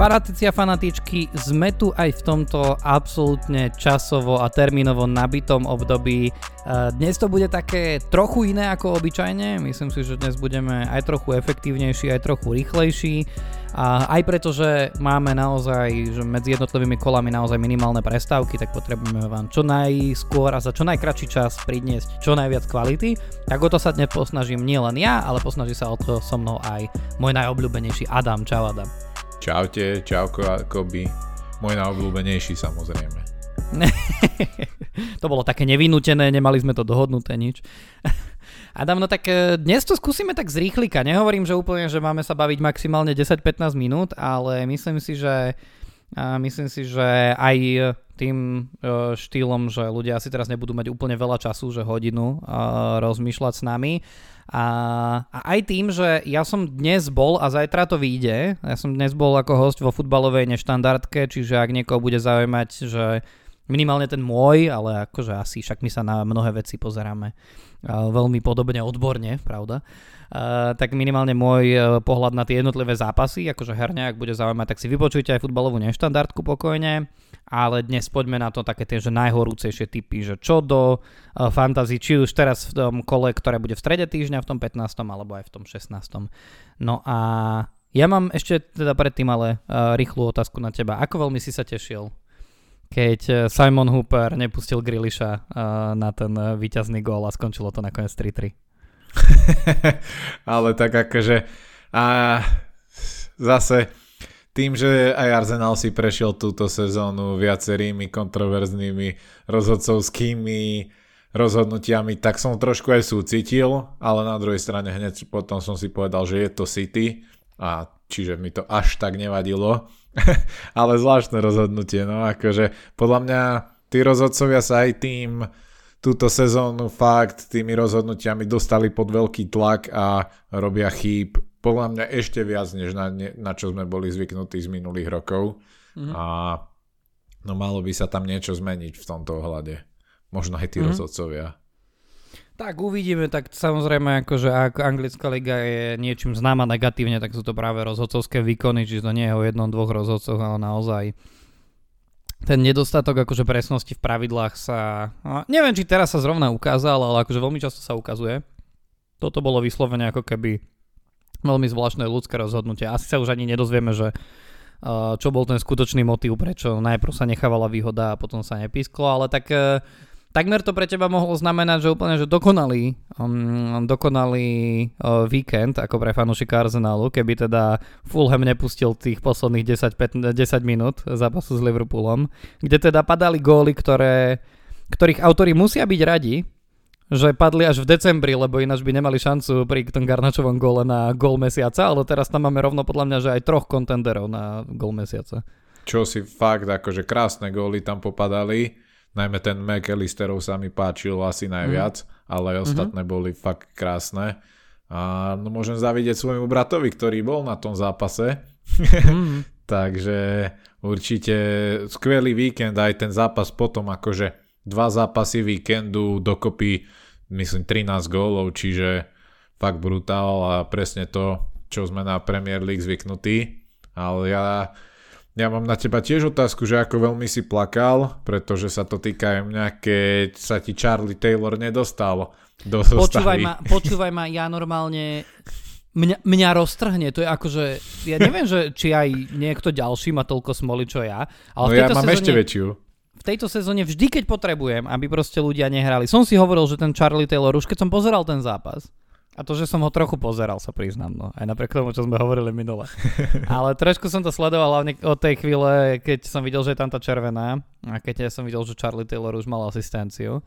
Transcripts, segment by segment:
Fanatici a fanatičky, sme tu aj v tomto absolútne časovo a termínovo nabitom období. E, dnes to bude také trochu iné ako obyčajne, myslím si, že dnes budeme aj trochu efektívnejší, aj trochu rýchlejší. A aj preto, že máme naozaj, že medzi jednotlivými kolami naozaj minimálne prestávky, tak potrebujeme vám čo najskôr a za čo najkračší čas priniesť čo najviac kvality. Tak o to sa dnes posnažím nielen ja, ale posnaží sa o to so mnou aj môj najobľúbenejší Adam. Čau Adam. Čaute, čauko Koby. Môj najobľúbenejší samozrejme. to bolo také nevinútené, nemali sme to dohodnuté nič. Adam, no tak e, dnes to skúsime tak z rýchlika. Nehovorím, že úplne, že máme sa baviť maximálne 10-15 minút, ale myslím si, že myslím si, že aj tým e, štýlom, že ľudia asi teraz nebudú mať úplne veľa času, že hodinu rozmýšľať s nami. A, a aj tým, že ja som dnes bol a zajtra to vyjde, ja som dnes bol ako host vo futbalovej neštandardke, čiže ak niekoho bude zaujímať, že minimálne ten môj, ale akože asi však my sa na mnohé veci pozeráme veľmi podobne odborne, pravda, tak minimálne môj uh, pohľad na tie jednotlivé zápasy, akože herne, ak bude zaujímať, tak si vypočujte aj futbalovú neštandardku pokojne, ale dnes poďme na to také tie, že najhorúcejšie typy, že čo do uh, fantasy, či už teraz v tom kole, ktoré bude v strede týždňa, v tom 15. alebo aj v tom 16. No a ja mám ešte teda predtým ale uh, rýchlu otázku na teba. Ako veľmi si sa tešil, keď Simon Hooper nepustil Grilliša uh, na ten uh, víťazný gól a skončilo to nakoniec 3-3? Ale tak akože a zase tým, že aj Arsenal si prešiel túto sezónu viacerými kontroverznými rozhodcovskými rozhodnutiami, tak som trošku aj súcitil, ale na druhej strane hneď potom som si povedal, že je to City a čiže mi to až tak nevadilo. ale zvláštne rozhodnutie, no akože podľa mňa tí rozhodcovia sa aj tým túto sezónu fakt tými rozhodnutiami dostali pod veľký tlak a robia chýb podľa mňa ešte viac, než na, na čo sme boli zvyknutí z minulých rokov. Mm-hmm. A no malo by sa tam niečo zmeniť v tomto ohľade. Možno aj tí mm-hmm. rozhodcovia. Tak uvidíme, tak samozrejme, akože ak anglická liga je niečím známa negatívne, tak sú to práve rozhodcovské výkony, čiže to nie je o jednom, dvoch rozhodcoch, ale naozaj ten nedostatok akože presnosti v pravidlách sa... Neviem, či teraz sa zrovna ukázal, ale akože veľmi často sa ukazuje. Toto bolo vyslovene ako keby veľmi zvláštne ľudské rozhodnutie. Asi sa už ani nedozvieme, že čo bol ten skutočný motív, prečo najprv sa nechávala výhoda a potom sa nepísklo, ale tak e, Takmer to pre teba mohlo znamenať, že úplne že dokonalý, um, dokonalý uh, víkend ako pre fanúšika Arsenalu, keby teda Fulham nepustil tých posledných 10, 15, 10 minút zápasu s Liverpoolom, kde teda padali góly, ktoré, ktorých autori musia byť radi, že padli až v decembri, lebo ináč by nemali šancu pri tom Garnačovom góle na gól mesiaca, ale teraz tam máme rovno podľa mňa, že aj troch kontenderov na gól mesiaca. Čo si fakt, akože krásne góly tam popadali Najmä ten McAllisterov sa mi páčil asi najviac, mm. ale mhm. ostatné mm-hmm. boli fakt krásne. A no môžem zavidieť svojmu bratovi, ktorý bol na tom zápase. Mm. Takže určite skvelý víkend, aj ten zápas potom akože dva zápasy víkendu dokopy myslím 13 gólov, čiže fakt brutál a presne to, čo sme na Premier League zvyknutí. Ale ja ja mám na teba tiež otázku, že ako veľmi si plakal, pretože sa to týka aj mňa, keď sa ti Charlie Taylor nedostal do počúvaj ma, počúvaj ma, ja normálne mňa, mňa roztrhne, to je ako, že ja neviem, že či aj niekto ďalší má toľko smoli, čo ja. Ale no ja mám sezóne, ešte väčšiu. V tejto sezóne vždy, keď potrebujem, aby proste ľudia nehrali. Som si hovoril, že ten Charlie Taylor, už keď som pozeral ten zápas, a to, že som ho trochu pozeral, sa priznám, no. Aj napriek tomu, čo sme hovorili minule. Ale trošku som to sledoval hlavne od tej chvíle, keď som videl, že je tam tá červená a keď som videl, že Charlie Taylor už mal asistenciu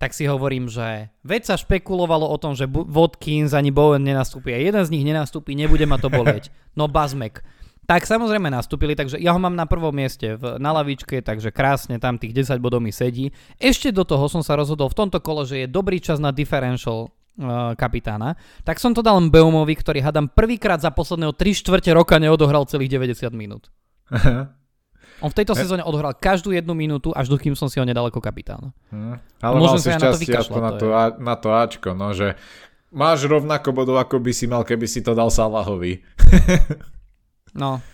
tak si hovorím, že veď sa špekulovalo o tom, že Watkins ani Bowen nenastúpi a jeden z nich nenastúpi, nebude ma to bolieť. No Bazmek. Tak samozrejme nastúpili, takže ja ho mám na prvom mieste v, na lavičke, takže krásne tam tých 10 bodov mi sedí. Ešte do toho som sa rozhodol v tomto kole, že je dobrý čas na differential kapitána, tak som to dal Beumovi, ktorý hadam prvýkrát za posledného 3 štvrte roka neodohral celých 90 minút. On v tejto sezóne odohral každú jednu minútu, až dokým som si ho nedal ako kapitán. Hmm. Ale Môžem mal si šťastie na to, na, to, a, na to Ačko, no, že máš rovnako bodov, ako by si mal, keby si to dal Salahovi. no.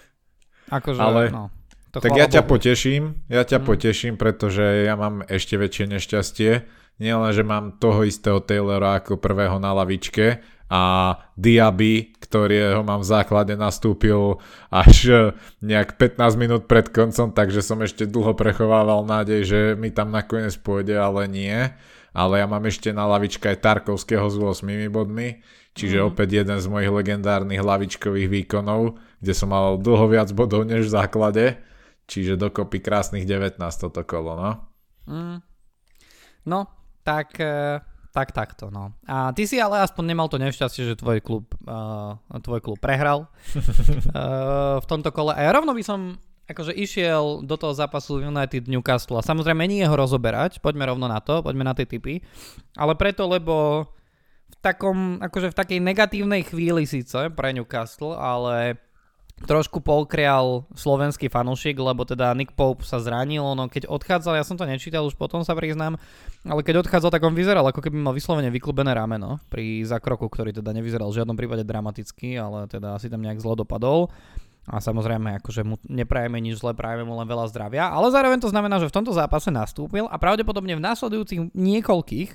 Akože, Ale- no, to Tak ja ťa Bohu. poteším, ja ťa Mm. poteším, pretože ja mám ešte väčšie nešťastie. Nielen, že mám toho istého Taylora ako prvého na lavičke a Diaby, ktorého mám v základe nastúpil až eh, nejak 15 minút pred koncom, takže som ešte dlho prechovával nádej, že mi tam nakoniec pôjde, ale nie. Ale ja mám ešte na lavičke aj Tarkovského s 8 bodmi, čiže Mhm. opäť jeden z mojich legendárnych lavičkových výkonov, kde som mal dlho viac bodov než v základe. Čiže dokopy krásnych 19 toto kolo, no. Mm. No, tak, eh, tak takto, no. A ty si ale aspoň nemal to nešťastie, že tvoj klub, uh, tvoj klub prehral uh, v tomto kole. A ja rovno by som akože išiel do toho zápasu United Newcastle a samozrejme nie ho rozoberať, poďme rovno na to, poďme na tie typy, ale preto, lebo v takom, akože v takej negatívnej chvíli síce pre Newcastle, ale trošku polkrial slovenský fanúšik, lebo teda Nick Pope sa zranil, ono keď odchádzal, ja som to nečítal už potom sa priznám, ale keď odchádzal, tak on vyzeral ako keby mal vyslovene vyklubené rameno pri zakroku, ktorý teda nevyzeral v žiadnom prípade dramaticky, ale teda asi tam nejak zle dopadol. A samozrejme, akože mu neprajeme nič zle, prajeme mu len veľa zdravia, ale zároveň to znamená, že v tomto zápase nastúpil a pravdepodobne v následujúcich niekoľkých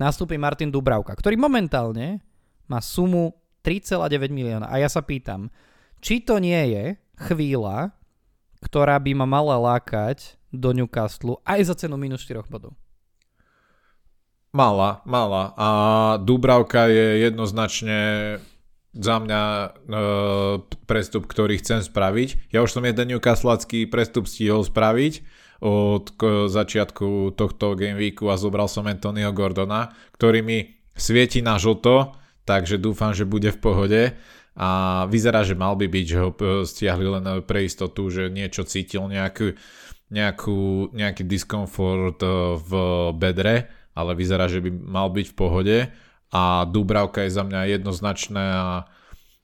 nastúpi Martin Dubravka, ktorý momentálne má sumu 3,9 milióna. A ja sa pýtam, či to nie je chvíľa, ktorá by ma mala lákať do Newcastle aj za cenu minus 4 bodov. Mala, mala. A Dubravka je jednoznačne za mňa e, prestup, ktorý chcem spraviť. Ja už som jeden Newcastlecký prestup stihol spraviť od k, začiatku tohto game weeku a zobral som Antonio Gordona, ktorý mi svieti na žlto, takže dúfam, že bude v pohode. A vyzerá, že mal by byť, že ho e, stiahli len pre istotu, že niečo cítil, nejakú, nejakú, nejaký diskomfort e, v bedre, ale vyzerá, že by mal byť v pohode. A Dubravka je za mňa jednoznačné a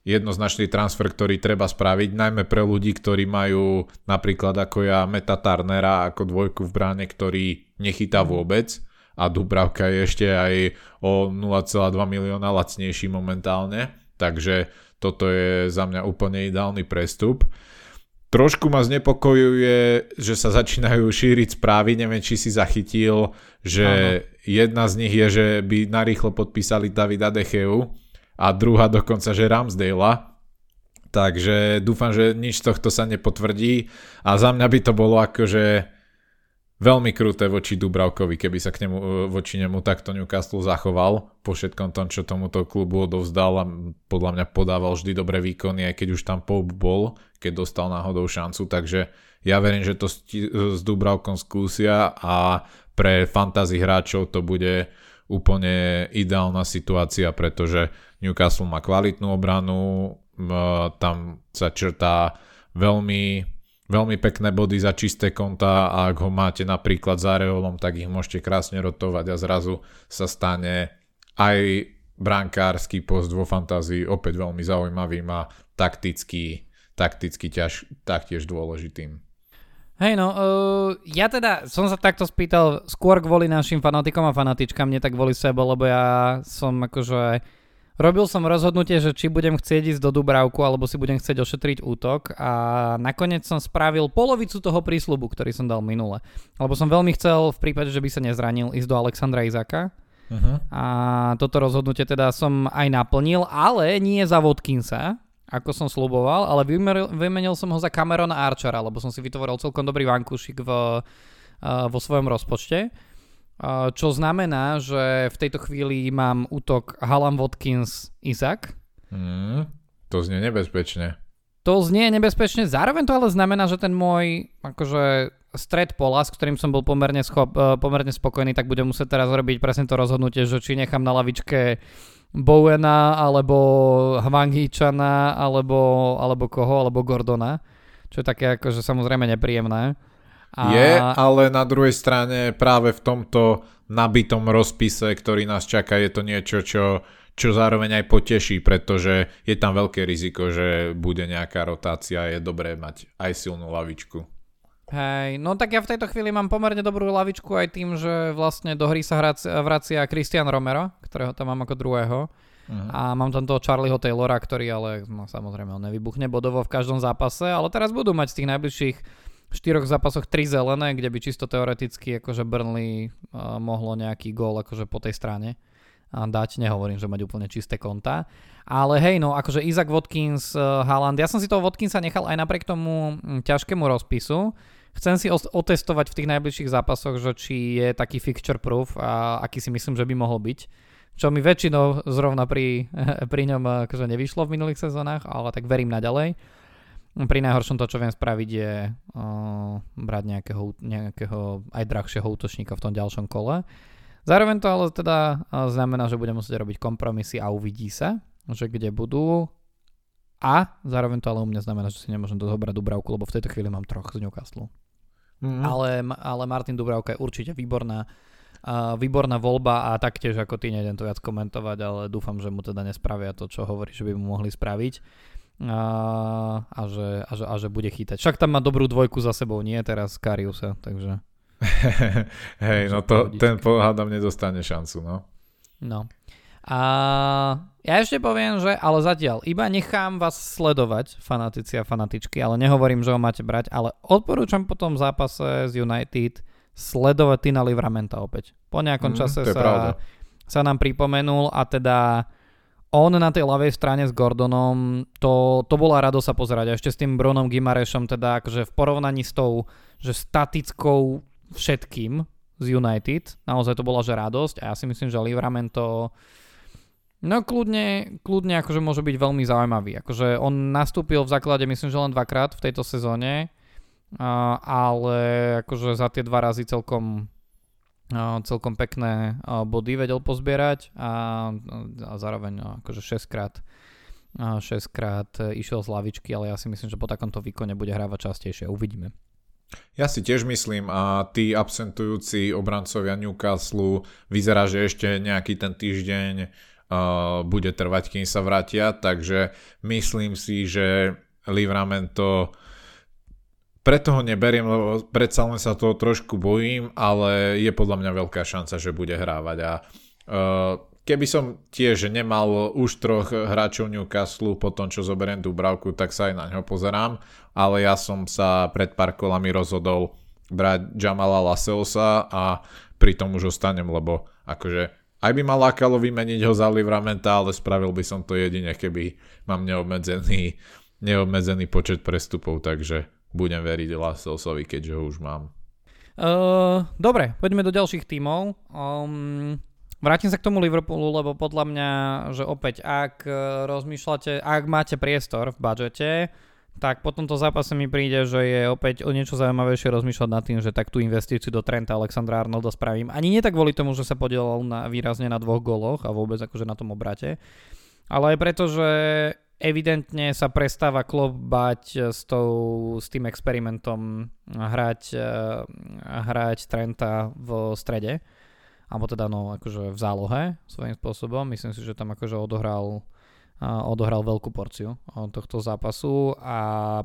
jednoznačný transfer, ktorý treba spraviť, najmä pre ľudí, ktorí majú napríklad ako ja Meta Turnera ako dvojku v bráne, ktorý nechytá vôbec. A Dubravka je ešte aj o 0,2 milióna lacnejší momentálne, takže toto je za mňa úplne ideálny prestup. Trošku ma znepokojuje, že sa začínajú šíriť správy, neviem, či si zachytil, že Áno. jedna z nich je, že by narýchlo podpísali Davida Decheu a druhá dokonca, že Ramsdale. Takže dúfam, že nič z tohto sa nepotvrdí a za mňa by to bolo akože veľmi kruté voči Dubravkovi, keby sa k nemu, e, voči nemu takto Newcastle zachoval po všetkom tom, čo tomuto klubu odovzdal a podľa mňa podával vždy dobré výkony, aj keď už tam Pope bol, keď dostal náhodou šancu, takže ja verím, že to sti- s Dubravkom skúsia a pre fantasy hráčov to bude úplne ideálna situácia, pretože Newcastle má kvalitnú obranu, m, tam sa črtá veľmi veľmi pekné body za čisté konta a ak ho máte napríklad za Reolom, tak ich môžete krásne rotovať a zrazu sa stane aj brankársky post vo fantázii opäť veľmi zaujímavým a takticky, takticky ťaž, taktiež dôležitým. Hej no, uh, ja teda som sa takto spýtal skôr kvôli našim fanatikom a fanatičkám, nie tak kvôli sebe, lebo ja som akože robil som rozhodnutie, že či budem chcieť ísť do Dubravku, alebo si budem chcieť ošetriť útok a nakoniec som spravil polovicu toho prísľubu, ktorý som dal minule. Lebo som veľmi chcel v prípade, že by sa nezranil, ísť do Alexandra Izaka Uh-huh. a toto rozhodnutie teda som aj naplnil, ale nie za Watkinsa, ako som sluboval, ale vymenil, vymenil som ho za Camerona Archera, lebo som si vytvoril celkom dobrý vankúšik v, uh, vo svojom rozpočte. Čo znamená, že v tejto chvíli mám útok Halam Watkins Isaac. Mm, to znie nebezpečne. To znie nebezpečne, zároveň to ale znamená, že ten môj akože stred pola, s ktorým som bol pomerne, schop, uh, pomerne spokojný, tak budem musieť teraz robiť presne to rozhodnutie, že či nechám na lavičke Bowena, alebo Hwangičana, alebo, alebo koho, alebo Gordona, čo je také akože samozrejme nepríjemné. A... Je, ale na druhej strane práve v tomto nabitom rozpise, ktorý nás čaká, je to niečo, čo, čo zároveň aj poteší, pretože je tam veľké riziko, že bude nejaká rotácia a je dobré mať aj silnú lavičku. Hej, no tak ja v tejto chvíli mám pomerne dobrú lavičku aj tým, že vlastne do hry sa vracia Christian Romero, ktorého tam mám ako druhého. Uh-huh. A mám tam toho Charlieho Taylora, ktorý ale no, samozrejme on nevybuchne bodovo v každom zápase, ale teraz budú mať z tých najbližších štyroch zápasoch tri zelené, kde by čisto teoreticky akože Burnley uh, mohlo nejaký gól akože po tej strane dať. Nehovorím, že mať úplne čisté konta. Ale hej, no akože Isaac Watkins, uh, Haaland, ja som si toho Watkinsa nechal aj napriek tomu hm, ťažkému rozpisu. Chcem si otestovať v tých najbližších zápasoch, že či je taký fixture proof a aký si myslím, že by mohol byť čo mi väčšinou zrovna pri, pri ňom akože nevyšlo v minulých sezónach, ale tak verím naďalej. Pri najhoršom to, čo viem spraviť, je uh, brať nejakého, nejakého aj drahšieho útočníka v tom ďalšom kole. Zároveň to ale teda uh, znamená, že budem musieť robiť kompromisy a uvidí sa, že kde budú. A zároveň to ale u mňa znamená, že si nemôžem dozobrať Dubravku, lebo v tejto chvíli mám troch z Newcastle. Mm-hmm. Ale, ale Martin Dubravka je určite výborná Uh, výborná voľba a taktiež ako ty nejdem to viac komentovať, ale dúfam, že mu teda nespravia to, čo hovorí, že by mu mohli spraviť. Uh, a, že, a, že, a že bude chytať. Však tam má dobrú dvojku za sebou, nie teraz Kariusa, takže... Hej, no to, ten pohádam nedostane šancu, no. No. A ja ešte poviem, že ale zatiaľ iba nechám vás sledovať, fanatici a fanatičky, ale nehovorím, že ho máte brať, ale odporúčam po tom zápase z United sledovať Tina Livramenta opäť. Po nejakom mm, čase sa, sa nám pripomenul a teda on na tej ľavej strane s Gordonom, to, to bola rado sa pozerať. A ešte s tým Brunom Gimarešom, teda akože v porovnaní s tou, že statickou všetkým z United, naozaj to bola že radosť a ja si myslím, že Livramento no kľudne, kľudne akože môže byť veľmi zaujímavý. Akože on nastúpil v základe myslím, že len dvakrát v tejto sezóne ale akože za tie dva razy celkom celkom pekné body vedel pozbierať a, a zároveň no, akože 6 krát 6 krát išiel z lavičky, ale ja si myslím, že po takomto výkone bude hrávať častejšie. Uvidíme. Ja si tiež myslím a tí absentujúci obrancovia Newcastle vyzerá, že ešte nejaký ten týždeň uh, bude trvať, kým sa vrátia, takže myslím si, že Livramento preto ho neberiem, lebo predsa len sa toho trošku bojím, ale je podľa mňa veľká šanca, že bude hrávať. A uh, keby som tiež nemal už troch hráčov Newcastle po tom, čo zoberiem Dubravku, tak sa aj na ňo pozerám, ale ja som sa pred pár kolami rozhodol brať Jamala Lasseosa a pri tom už ostanem, lebo akože aj by ma lákalo vymeniť ho za Livramenta, ale spravil by som to jedine, keby mám neobmedzený, neobmedzený počet prestupov, takže budem veriť Lasselsovi, keďže ho už mám. Uh, dobre, poďme do ďalších tímov. Um, vrátim sa k tomu Liverpoolu, lebo podľa mňa, že opäť, ak uh, rozmýšľate, ak máte priestor v budžete, tak po tomto zápase mi príde, že je opäť o niečo zaujímavejšie rozmýšľať nad tým, že tak tú investíciu do Trenta Alexandra Arnolda spravím. Ani nie tak kvôli tomu, že sa podielal na, výrazne na dvoch goloch a vôbec akože na tom obrate, ale aj preto, že evidentne sa prestáva klub bať eh, s, tou, s tým experimentom hrať, eh, hrať Trenta v strede, alebo teda no akože v zálohe svojím spôsobom. Myslím si, že tam akože odohral odohral veľkú porciu tohto zápasu a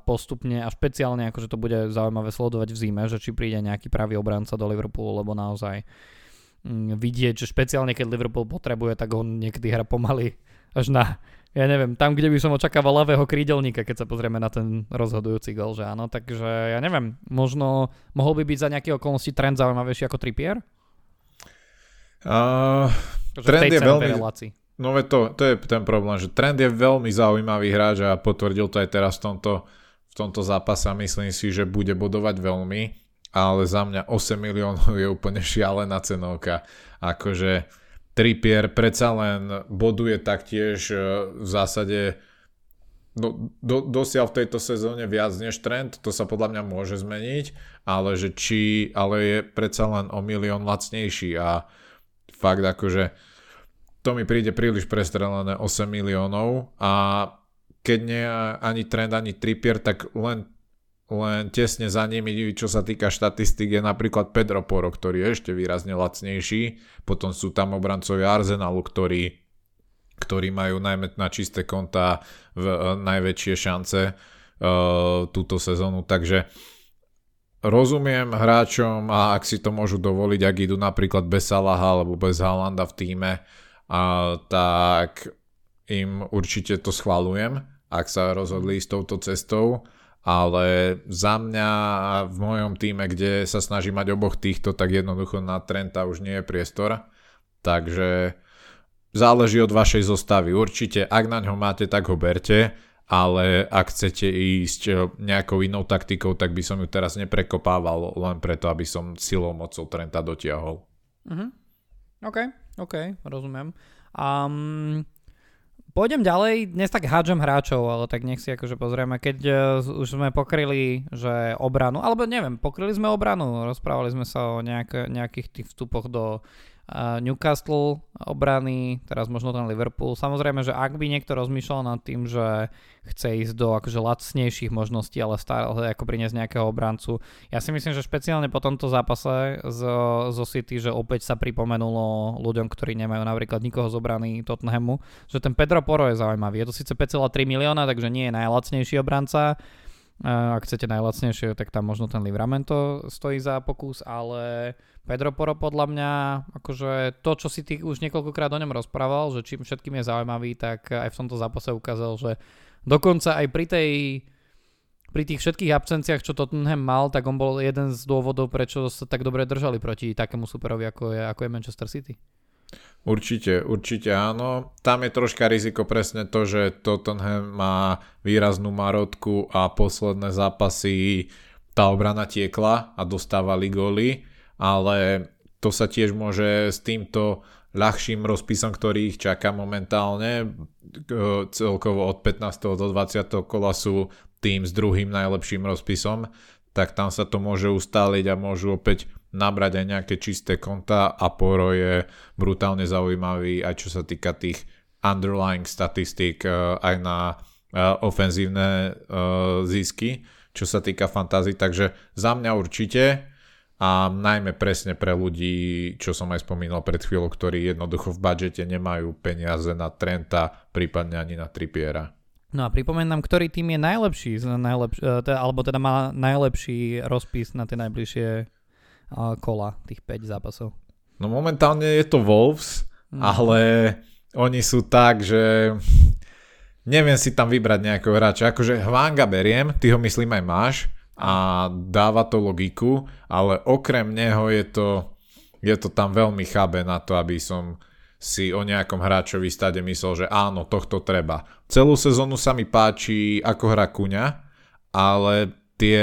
postupne a špeciálne akože to bude zaujímavé sledovať v zime, že či príde nejaký pravý obranca do Liverpoolu, lebo naozaj mm, vidieť, že špeciálne keď Liverpool potrebuje, tak on niekedy hra pomaly až na ja neviem, tam, kde by som očakával ľavého krídelníka, keď sa pozrieme na ten rozhodujúci gol, že áno, takže ja neviem, možno mohol by byť za nejaké okolnosti trend zaujímavejší ako Trippier? Uh, trend je veľmi... Relácii. No to, to je ten problém, že trend je veľmi zaujímavý hráč a potvrdil to aj teraz v tomto, v tomto zápase a myslím si, že bude bodovať veľmi, ale za mňa 8 miliónov je úplne šialená cenovka. Akože Trippier predsa len boduje taktiež e, v zásade do, do, dosiaľ v tejto sezóne viac než trend, to sa podľa mňa môže zmeniť, ale že či, ale je predsa len o milión lacnejší a fakt akože to mi príde príliš prestrelené 8 miliónov a keď nie ani trend, ani Trippier, tak len len tesne za nimi, čo sa týka štatistik, je napríklad Pedro Poro, ktorý je ešte výrazne lacnejší. Potom sú tam obrancovia Arsenalu, ktorí, ktorí majú najmä na čisté konta v, uh, najväčšie šance uh, túto sezónu. Takže rozumiem hráčom a ak si to môžu dovoliť, ak idú napríklad bez Salaha alebo bez Halanda v týme, uh, tak im určite to schvalujem, ak sa rozhodli s touto cestou, ale za mňa v mojom týme, kde sa snaží mať oboch týchto, tak jednoducho na Trenta už nie je priestor. Takže záleží od vašej zostavy. Určite, ak na ňo máte, tak ho berte, ale ak chcete ísť nejakou inou taktikou, tak by som ju teraz neprekopával len preto, aby som silou mocou Trenta dotiahol. Uh-huh. OK, OK, rozumiem. Um, pôjdem ďalej, dnes tak hádžem hráčov, ale tak nech si akože pozrieme, keď uh, už sme pokryli, že obranu, alebo neviem, pokryli sme obranu, rozprávali sme sa o nejak, nejakých tých vstupoch do Newcastle obrany, teraz možno ten Liverpool. Samozrejme, že ak by niekto rozmýšľal nad tým, že chce ísť do akože lacnejších možností, ale stále ako priniesť nejakého obrancu. Ja si myslím, že špeciálne po tomto zápase zo, zo City, že opäť sa pripomenulo ľuďom, ktorí nemajú napríklad nikoho z obrany Tottenhamu, že ten Pedro Poro je zaujímavý. Je to síce 5,3 milióna, takže nie je najlacnejší obranca, ak chcete najlacnejšie, tak tam možno ten Livramento stojí za pokus, ale Pedro Poro podľa mňa, akože to, čo si ty už niekoľkokrát o ňom rozprával, že čím všetkým je zaujímavý, tak aj v tomto zápase ukázal, že dokonca aj pri tej pri tých všetkých absenciách, čo Tottenham mal, tak on bol jeden z dôvodov, prečo sa tak dobre držali proti takému superovi, ako je, ako je Manchester City. Určite, určite áno. Tam je troška riziko presne to, že Tottenham má výraznú marotku a posledné zápasy tá obrana tiekla a dostávali góly, ale to sa tiež môže s týmto ľahším rozpisom, ktorý ich čaká momentálne, celkovo od 15. do 20. kola sú tým s druhým najlepším rozpisom, tak tam sa to môže ustáliť a môžu opäť nabrať aj nejaké čisté konta. A Poro je brutálne zaujímavý aj čo sa týka tých underlying statistík uh, aj na uh, ofenzívne uh, zisky, čo sa týka fantázy, takže za mňa určite. A najmä presne pre ľudí, čo som aj spomínal pred chvíľou, ktorí jednoducho v budžete nemajú peniaze na Trenta, prípadne ani na Tripiera. No a pripomenám, ktorý tým je najlepší, najlepš- alebo teda má najlepší rozpis na tie najbližšie kola, tých 5 zápasov? No momentálne je to Wolves, mm. ale oni sú tak, že neviem si tam vybrať nejakého hráča. Akože Hvanga beriem, ty ho myslím aj máš a dáva to logiku, ale okrem neho je to, je to tam veľmi chabe na to, aby som si o nejakom hráčovi stade myslel, že áno, tohto treba. Celú sezónu sa mi páči, ako hra Kuňa, ale tie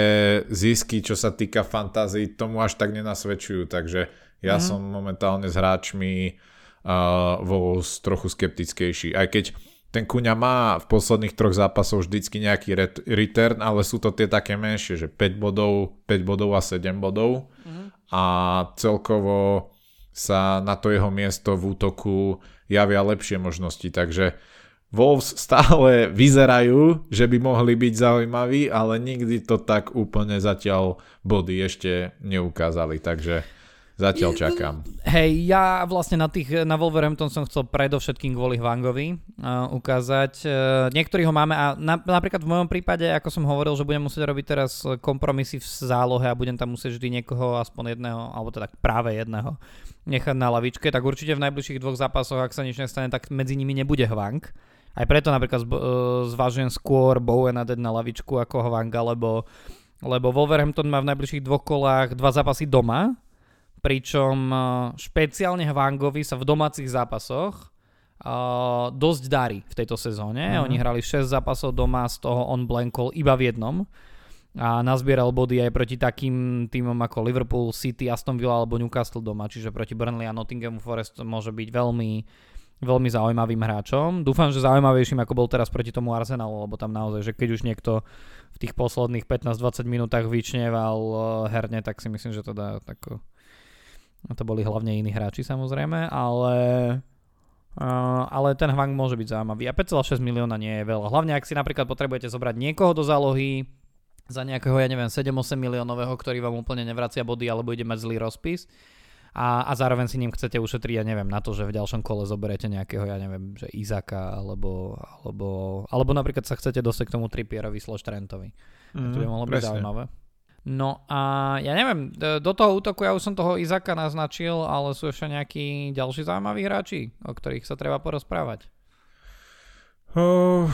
zisky, čo sa týka fantázií, tomu až tak nenasvedčujú, takže ja mm. som momentálne s hráčmi uh, vo trochu skeptickejší. Aj keď ten Kuňa má v posledných troch zápasoch vždycky nejaký ret- return, ale sú to tie také menšie, že 5 bodov, 5 bodov a 7 bodov mm. a celkovo sa na to jeho miesto v útoku javia lepšie možnosti, takže Wolves stále vyzerajú, že by mohli byť zaujímaví, ale nikdy to tak úplne zatiaľ body ešte neukázali, takže zatiaľ čakám. Hej, ja vlastne na, tých, na Wolverhampton som chcel predovšetkým kvôli Hvangovi uh, ukázať. Uh, niektorí ho máme a na, napríklad v mojom prípade, ako som hovoril, že budem musieť robiť teraz kompromisy v zálohe a budem tam musieť vždy niekoho, aspoň jedného, alebo teda práve jedného, nechať na lavičke, tak určite v najbližších dvoch zápasoch, ak sa nič nestane, tak medzi nimi nebude Hwang. Aj preto napríklad e, zvažujem skôr Bowena dať na lavičku ako Hvanga, lebo, lebo Wolverhampton má v najbližších dvoch kolách dva zápasy doma, pričom e, špeciálne Hvangovi sa v domácich zápasoch uh, dosť darí v tejto sezóne. Mm. Oni hrali 6 zápasov doma, z toho on blankol iba v jednom a nazbieral body aj proti takým týmom ako Liverpool, City, Aston Villa alebo Newcastle doma, čiže proti Burnley a Nottinghamu Forest môže byť veľmi veľmi zaujímavým hráčom. Dúfam, že zaujímavejším ako bol teraz proti tomu Arsenalu, lebo tam naozaj, že keď už niekto v tých posledných 15-20 minútach vyčneval eh, herne, tak si myslím, že teda tak, no to boli hlavne iní hráči samozrejme, ale Uh, ale ten Hwang môže byť zaujímavý. A 5,6 milióna nie je veľa. Hlavne ak si napríklad potrebujete zobrať niekoho do zálohy za nejakého, ja neviem, 7-8 miliónového, ktorý vám úplne nevracia body alebo ide mať zlý rozpis, a, a zároveň si ním chcete ušetriť, ja neviem, na to, že v ďalšom kole zoberete nejakého, ja neviem, že Izaka, alebo, alebo, alebo napríklad sa chcete dostať k tomu Trippierovi slash Trentovi. Mm, to by mohlo byť zaujímavé. No a ja neviem, do toho útoku ja už som toho Izaka naznačil, ale sú ešte nejakí ďalší zaujímaví hráči, o ktorých sa treba porozprávať. Uh,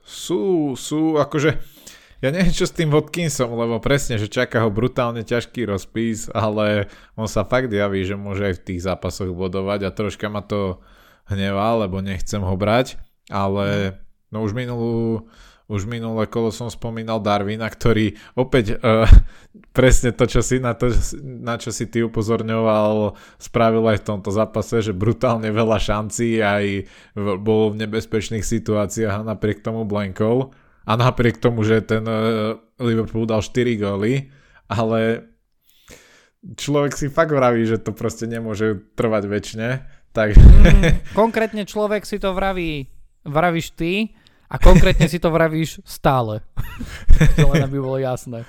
sú, sú, akože ja neviem čo s tým Watkinsom, lebo presne, že čaká ho brutálne ťažký rozpis, ale on sa fakt javí, že môže aj v tých zápasoch bodovať a troška ma to hnevá, lebo nechcem ho brať, ale no už minulú už minulé kolo som spomínal Darwina, ktorý opäť uh, presne to, čo si, na, to, na čo si ty upozorňoval, spravil aj v tomto zápase, že brutálne veľa šancí aj bol v nebezpečných situáciách a napriek tomu blankol. A napriek tomu, že ten uh, Liverpool dal 4 góly, ale človek si fakt vraví, že to proste nemôže trvať väčšine. Tak... Mm, konkrétne človek si to vraví, vravíš ty, a konkrétne si to vravíš stále. to len aby bolo jasné.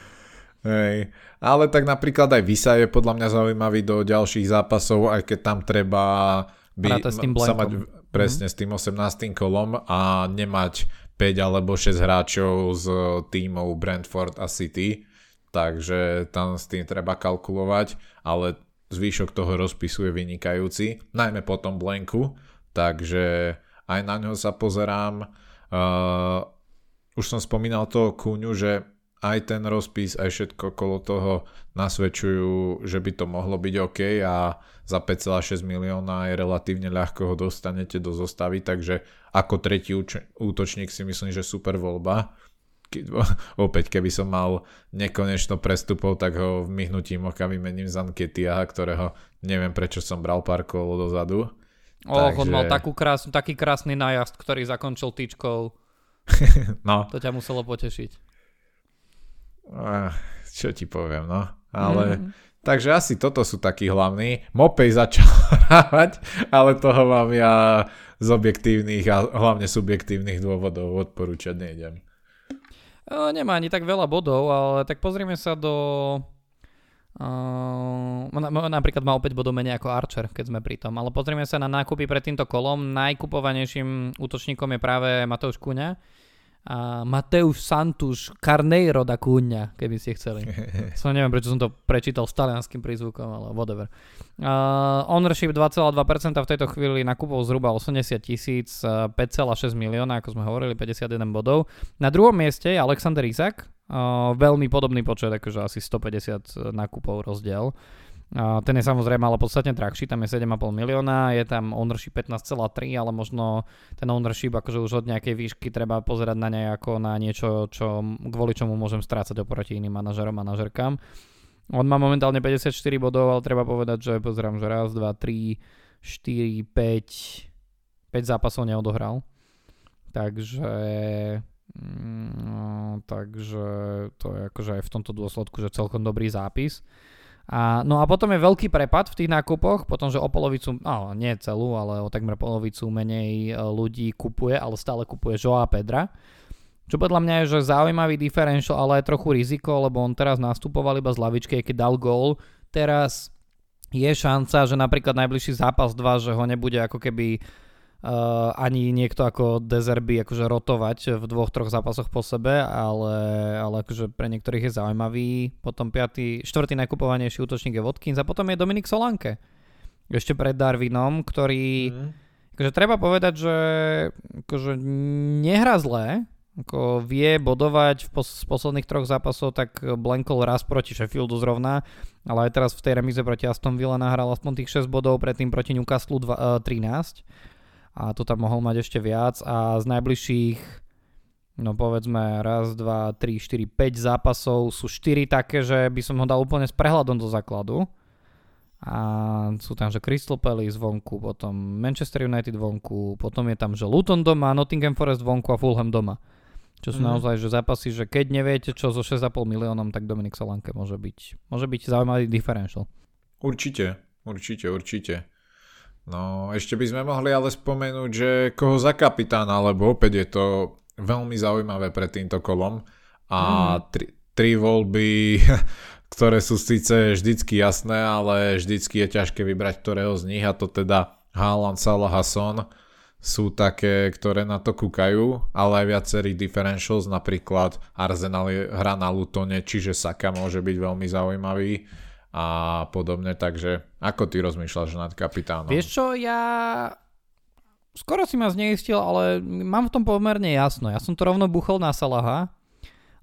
Hej. Ale tak napríklad aj Visa je podľa mňa zaujímavý do ďalších zápasov, aj keď tam treba by s tým sa mať presne mm. s tým 18. kolom a nemať 5 alebo 6 hráčov z tímov Brentford a City. Takže tam s tým treba kalkulovať, ale zvyšok toho rozpisu je vynikajúci, najmä po tom blanku, takže aj na ňo sa pozerám Uh, už som spomínal toho Kúňu, že aj ten rozpis, aj všetko okolo toho nasvedčujú, že by to mohlo byť OK a za 5,6 milióna je relatívne ľahko ho dostanete do zostavy, takže ako tretí útočník si myslím, že super voľba. Ke, opäť, keby som mal nekonečno prestupov, tak ho v myhnutí oka vymením za Anketia, ktorého neviem prečo som bral pár kolo dozadu. Och, Takže... on mal takú krásnu, taký krásny nájazd, ktorý zakončil tyčkou. no. To ťa muselo potešiť. Čo ti poviem, no. Ale... Mm. Takže asi toto sú takí hlavní. Mopej začal hrávať, ale toho vám ja z objektívnych a hlavne subjektívnych dôvodov odporúčať nejdem. Nemá ani tak veľa bodov, ale tak pozrime sa do Uh, napríklad mal 5 bodov menej ako Archer, keď sme pri tom. Ale pozrieme sa na nákupy pred týmto kolom. Najkupovanejším útočníkom je práve Mateusz Kuňa. A Mateusz Santuš Carneiro da Kuňa, keby ste chceli. som neviem, prečo som to prečítal s talianským prízvukom, ale whatever. Uh, ownership 2,2% v tejto chvíli nakupol zhruba 80 tisíc, 5,6 milióna, ako sme hovorili, 51 bodov. Na druhom mieste je Alexander Isak, Uh, veľmi podobný počet, akože asi 150 nákupov rozdiel. Uh, ten je samozrejme ale podstatne drahší, tam je 7,5 milióna, je tam ownership 15,3, ale možno ten ownership akože už od nejakej výšky treba pozerať na nej ako na niečo, čo, kvôli čomu môžem strácať oproti iným manažerom, manažerkám. On má momentálne 54 bodov, ale treba povedať, že pozerám, že raz, dva, tri, 4, 5, 5 zápasov neodohral. Takže No, takže to je akože aj v tomto dôsledku, že celkom dobrý zápis. A, no a potom je veľký prepad v tých nákupoch, potom, že o polovicu, no nie celú, ale o takmer polovicu menej e, ľudí kupuje, ale stále kupuje Joa Pedra. Čo podľa mňa je, že zaujímavý differential, ale aj trochu riziko, lebo on teraz nastupoval iba z lavičky, keď dal gól. Teraz je šanca, že napríklad najbližší zápas 2, že ho nebude ako keby uh, ani niekto ako Dezerby akože rotovať v dvoch, troch zápasoch po sebe, ale, ale akože pre niektorých je zaujímavý. Potom piatý, štvrtý najkupovanejší útočník je Watkins a potom je Dominik Solanke. Ešte pred Darwinom, ktorý... Mm. Akože treba povedať, že akože nehrá zlé, ako vie bodovať v pos- z posledných troch zápasov, tak Blankol raz proti Sheffieldu zrovna, ale aj teraz v tej remize proti Aston Villa nahral aspoň tých 6 bodov, predtým proti Newcastle 2, uh, 13 a tu tam mohol mať ešte viac a z najbližších no povedzme raz, dva, tri, štyri, 5 zápasov sú 4 také, že by som ho dal úplne s prehľadom do základu. A sú tam, že Crystal Palace vonku, potom Manchester United vonku, potom je tam, že Luton doma, Nottingham Forest vonku a Fulham doma. Čo sú mm. naozaj že zápasy, že keď neviete čo so 6,5 miliónom, tak Dominik Solanke môže byť, môže byť zaujímavý differential. Určite, určite, určite. No, ešte by sme mohli ale spomenúť, že koho za kapitána, lebo opäť je to veľmi zaujímavé pred týmto kolom a mm. tri, tri voľby, ktoré sú síce vždycky jasné, ale vždycky je ťažké vybrať ktorého z nich a to teda Haaland, Salah a Son sú také, ktoré na to kúkajú, ale aj viacerý differentials, napríklad Arsenal hra na Lutone, čiže Saka môže byť veľmi zaujímavý a podobne, takže ako ty rozmýšľaš nad kapitánom? Vieš čo, ja skoro si ma zneistil, ale mám v tom pomerne jasno. Ja som to rovno buchol na Salaha,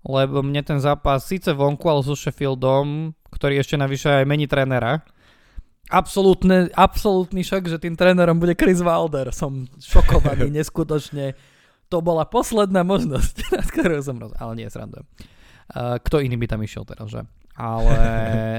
lebo mne ten zápas síce vonku, ale so Sheffieldom, ktorý ešte navyše aj mení trénera, absolútne, absolútny šok, že tým trénerom bude Chris Wilder. Som šokovaný, neskutočne. To bola posledná možnosť, na ktorú som roz... Ale nie, srandujem. Uh, kto iný by tam išiel teraz, že? Ale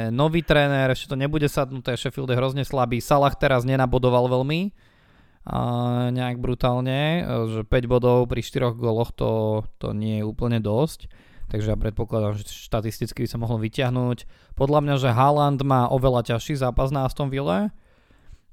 nový tréner, ešte to nebude sadnuté, Sheffield je hrozne slabý. Salah teraz nenabodoval veľmi, uh, nejak brutálne, že 5 bodov pri 4 goloch to, to nie je úplne dosť takže ja predpokladám, že štatisticky by sa mohol vyťahnuť. Podľa mňa, že Haaland má oveľa ťažší zápas na Aston Ville.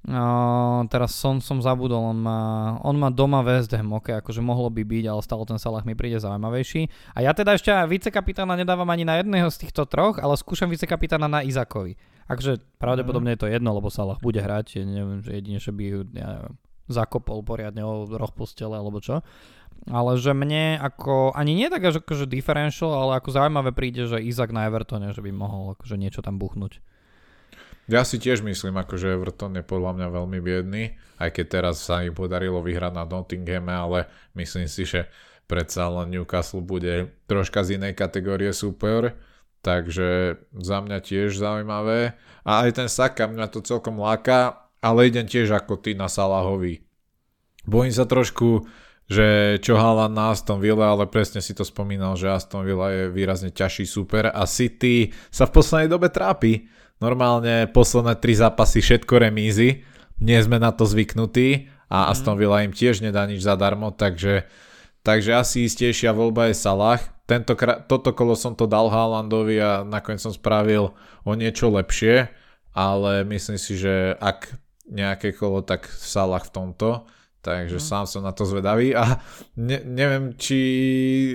Uh, teraz som, som zabudol, on má, on má doma West Ham, ok, akože mohlo by byť, ale stále ten Salah mi príde zaujímavejší. A ja teda ešte vicekapitána nedávam ani na jedného z týchto troch, ale skúšam vicekapitána na Izakovi. Akže pravdepodobne je to jedno, lebo Salah bude hrať, neviem, že jedine, že by ja zakopol poriadne o roh postele alebo čo ale že mne ako, ani nie tak akože differential, ale ako zaujímavé príde, že Izak na Evertone, že by mohol akože niečo tam buchnúť. Ja si tiež myslím, akože Everton je podľa mňa veľmi biedný, aj keď teraz sa im podarilo vyhrať na Nottinghame, ale myslím si, že predsa len Newcastle bude troška z inej kategórie super, takže za mňa tiež zaujímavé. A aj ten Saka, mňa to celkom láka, ale idem tiež ako ty na Salahovi. Bojím sa trošku, že čo hala na Aston Villa, ale presne si to spomínal, že Aston Villa je výrazne ťažší super a City sa v poslednej dobe trápi. Normálne posledné tri zápasy všetko remízy, nie sme na to zvyknutí a mhm. Aston Villa im tiež nedá nič zadarmo, takže, takže asi istejšia voľba je Salah. Tentokrát, toto kolo som to dal Haalandovi a nakoniec som spravil o niečo lepšie, ale myslím si, že ak nejaké kolo, tak Salah v tomto. Takže mm. sám som na to zvedavý a ne, neviem, či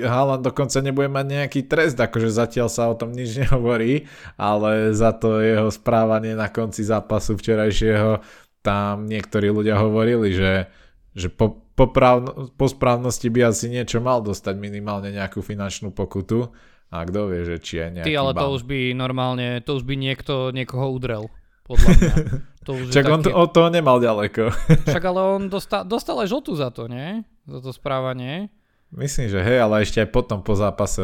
Haaland dokonca nebude mať nejaký trest, akože zatiaľ sa o tom nič nehovorí, ale za to jeho správanie na konci zápasu včerajšieho tam niektorí ľudia hovorili, že, že po, po, právno, po správnosti by asi niečo mal dostať minimálne nejakú finančnú pokutu a kto vie, že či je nejaký Ty, ale ban. to už by normálne, to už by niekto niekoho udrel podľa mňa. To už Čak on taký... od toho nemal ďaleko. Však ale on dostal, dostal aj žltú za to, nie? Za to správanie. Myslím, že hej, ale ešte aj potom po zápase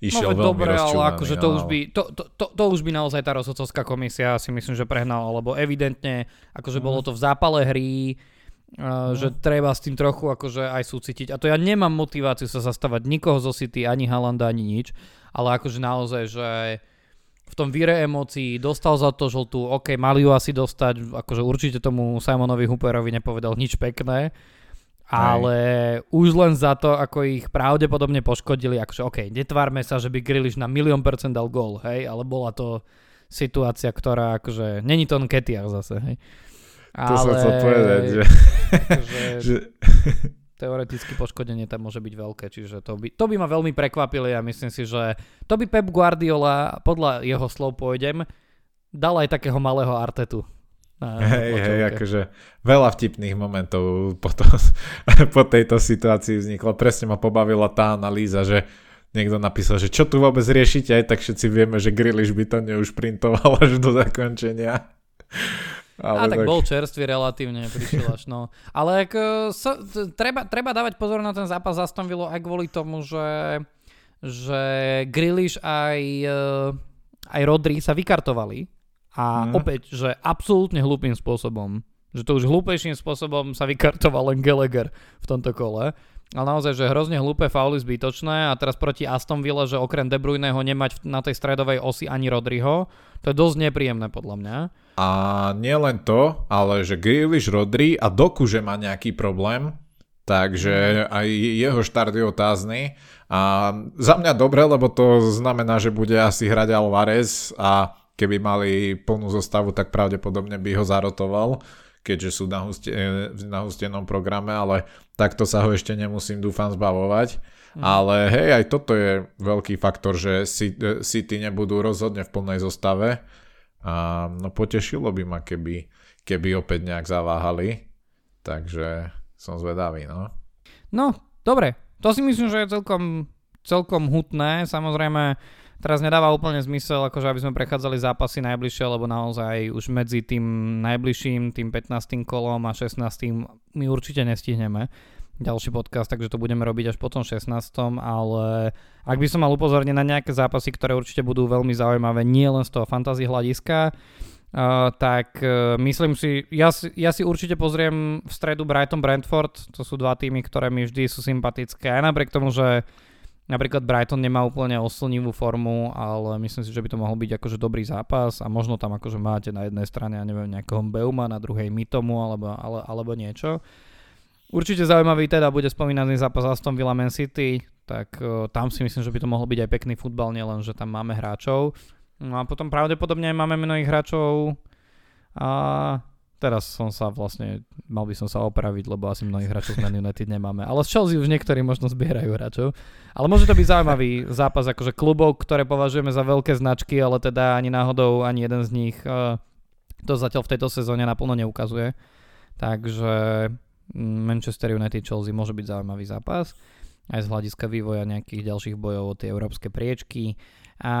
išiel no, veľmi dobre, ale akože to, no. už by, to, to, to, to už by naozaj tá rozhodcovská komisia si myslím, že prehnala, lebo evidentne, akože mm. bolo to v zápale hry, Uh, že treba s tým trochu akože aj súcitiť. A to ja nemám motiváciu sa zastávať nikoho zo City, ani Halanda, ani nič, ale akože naozaj, že v tom víre emócií, dostal za to žltú, ok, mali ju asi dostať, akože určite tomu Simonovi Hooperovi nepovedal nič pekné, ale Hej. už len za to, ako ich pravdepodobne poškodili, akože ok, netvárme sa, že by Griliš na milión percent dal gól, hej, ale bola to situácia, ktorá akože, není to Ketiach zase, hej. To ale, som chcel povedať, že... Akože, že teoreticky poškodenie tam môže byť veľké, čiže to by, to by ma veľmi prekvapili a myslím si, že to by Pep Guardiola, podľa jeho slov pôjdem, dal aj takého malého Artetu. Hej, hej, akože veľa vtipných momentov po, to, po tejto situácii vzniklo. Presne ma pobavila tá analýza, že niekto napísal, že čo tu vôbec riešite, aj tak všetci vieme, že Grilish by to neušprintoval až do zakončenia. Ale a tak, tak bol čerstvý relatívne, prišiel až no. Ale ak, so, treba, treba dávať pozor na ten zápas za Aston Villa aj kvôli tomu, že, že Grealish aj, e, aj Rodri sa vykartovali a mm. opäť, že absolútne hlúpým spôsobom. Že to už hlúpejším spôsobom sa vykartoval len Gallagher v tomto kole. Ale naozaj, že hrozne hlúpe fauly zbytočné a teraz proti Aston Villa, že okrem De Bruyneho nemať na tej stredovej osi ani Rodriho, to je dosť nepríjemné podľa mňa. A nie len to, ale že Grealish, Rodri a Doku, že má nejaký problém, takže aj jeho štart je otázny. A za mňa dobre, lebo to znamená, že bude asi hrať Alvarez a keby mali plnú zostavu, tak pravdepodobne by ho zarotoval keďže sú na, huste, na hustenom programe, ale takto sa ho ešte nemusím, dúfam, zbavovať. Mm. Ale hej, aj toto je veľký faktor, že City nebudú rozhodne v plnej zostave. A no potešilo by ma, keby, keby opäť nejak zaváhali. Takže som zvedavý, no. No, dobre. To si myslím, že je celkom, celkom hutné. Samozrejme, teraz nedáva úplne zmysel, akože aby sme prechádzali zápasy najbližšie, lebo naozaj už medzi tým najbližším, tým 15. kolom a 16. my určite nestihneme ďalší podcast, takže to budeme robiť až po tom 16. Ale ak by som mal upozorniť na nejaké zápasy, ktoré určite budú veľmi zaujímavé, nie len z toho fantasy hľadiska, Uh, tak uh, myslím si ja, ja si určite pozriem v stredu Brighton Brentford, to sú dva týmy, ktoré mi vždy sú sympatické, aj napriek tomu, že Napríklad Brighton nemá úplne oslnivú formu, ale myslím si, že by to mohol byť akože dobrý zápas a možno tam akože máte na jednej strane, ja neviem, nejakého Beuma, na druhej Mitomu alebo, ale, alebo niečo. Určite zaujímavý teda bude spomínaný zápas Aston Villa Man City, tak uh, tam si myslím, že by to mohol byť aj pekný futbal, nielen, že tam máme hráčov. No a potom pravdepodobne máme mnohých hráčov a Teraz som sa vlastne, mal by som sa opraviť, lebo asi mnohých hráčov z Man United nemáme. Ale z Chelsea už niektorí možno zbierajú hráčov. Ale môže to byť zaujímavý zápas akože klubov, ktoré považujeme za veľké značky, ale teda ani náhodou ani jeden z nich uh, to zatiaľ v tejto sezóne naplno neukazuje. Takže mm, Manchester United Chelsea môže byť zaujímavý zápas aj z hľadiska vývoja nejakých ďalších bojov o tie európske priečky. A,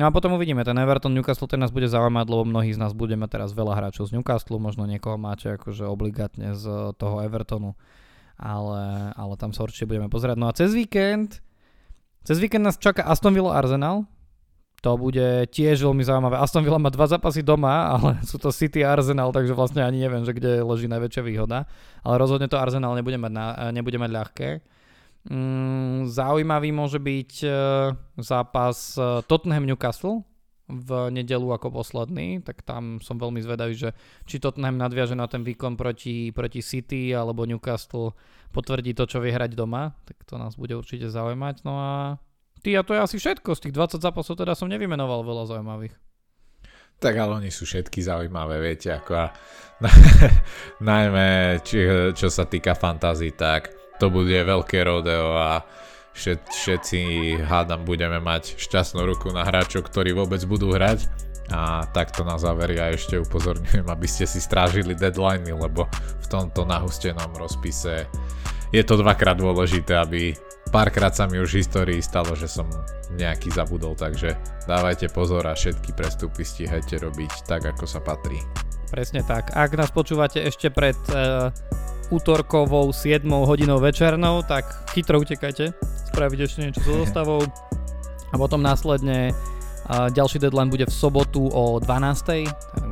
no a potom uvidíme, ten Everton Newcastle ten nás bude zaujímať, lebo mnohí z nás budeme teraz veľa hráčov z Newcastle, možno niekoho máte akože obligátne z toho Evertonu, ale, ale tam sa určite budeme pozerať. No a cez víkend, cez víkend nás čaká Aston Villa Arsenal, to bude tiež veľmi zaujímavé. Aston Villa má dva zápasy doma, ale sú to City a Arsenal, takže vlastne ani neviem, že kde leží najväčšia výhoda. Ale rozhodne to Arsenal nebude mať, na, nebude mať ľahké. Mm, zaujímavý môže byť uh, zápas uh, Tottenham Newcastle v nedelu ako posledný, tak tam som veľmi zvedavý, že či Tottenham nadviaže na ten výkon proti, proti City alebo Newcastle potvrdí to, čo vie hrať doma, tak to nás bude určite zaujímať. No a ty a to je asi všetko, z tých 20 zápasov teda som nevymenoval veľa zaujímavých. Tak ale oni sú všetky zaujímavé, viete, ako a najmä či, čo sa týka fantasy, tak to bude veľké rodeo a všet, všetci hádam budeme mať šťastnú ruku na hráčov, ktorí vôbec budú hrať. A takto na záver ja ešte upozorňujem, aby ste si strážili deadliny, lebo v tomto nahustenom rozpise je to dvakrát dôležité, aby párkrát sa mi už v histórii stalo, že som nejaký zabudol, takže dávajte pozor a všetky prestupy stíhajte robiť tak, ako sa patrí. Presne tak. Ak nás počúvate ešte pred uh, útorkovou 7 hodinou večernou, tak chytro utekajte, spraviť ešte niečo so zostavou a potom následne ďalší deadline bude v sobotu o 12.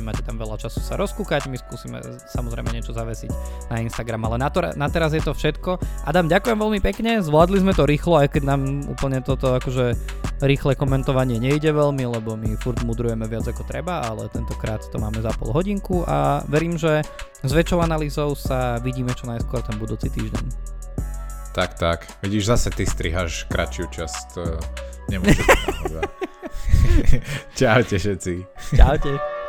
Nemáte tam veľa času sa rozkúkať. My skúsime samozrejme niečo zavesiť na Instagram. Ale na, to, na teraz je to všetko. Adam, ďakujem veľmi pekne. Zvládli sme to rýchlo, aj keď nám úplne toto akože rýchle komentovanie nejde veľmi, lebo my furt mudrujeme viac ako treba, ale tentokrát to máme za pol hodinku a verím, že s väčšou analýzou sa vidíme čo najskôr ten budúci týždeň. Tak, tak. Vidíš, zase ty strihaš kratšiu časť Nemôže to Čaute všetci. Čaute.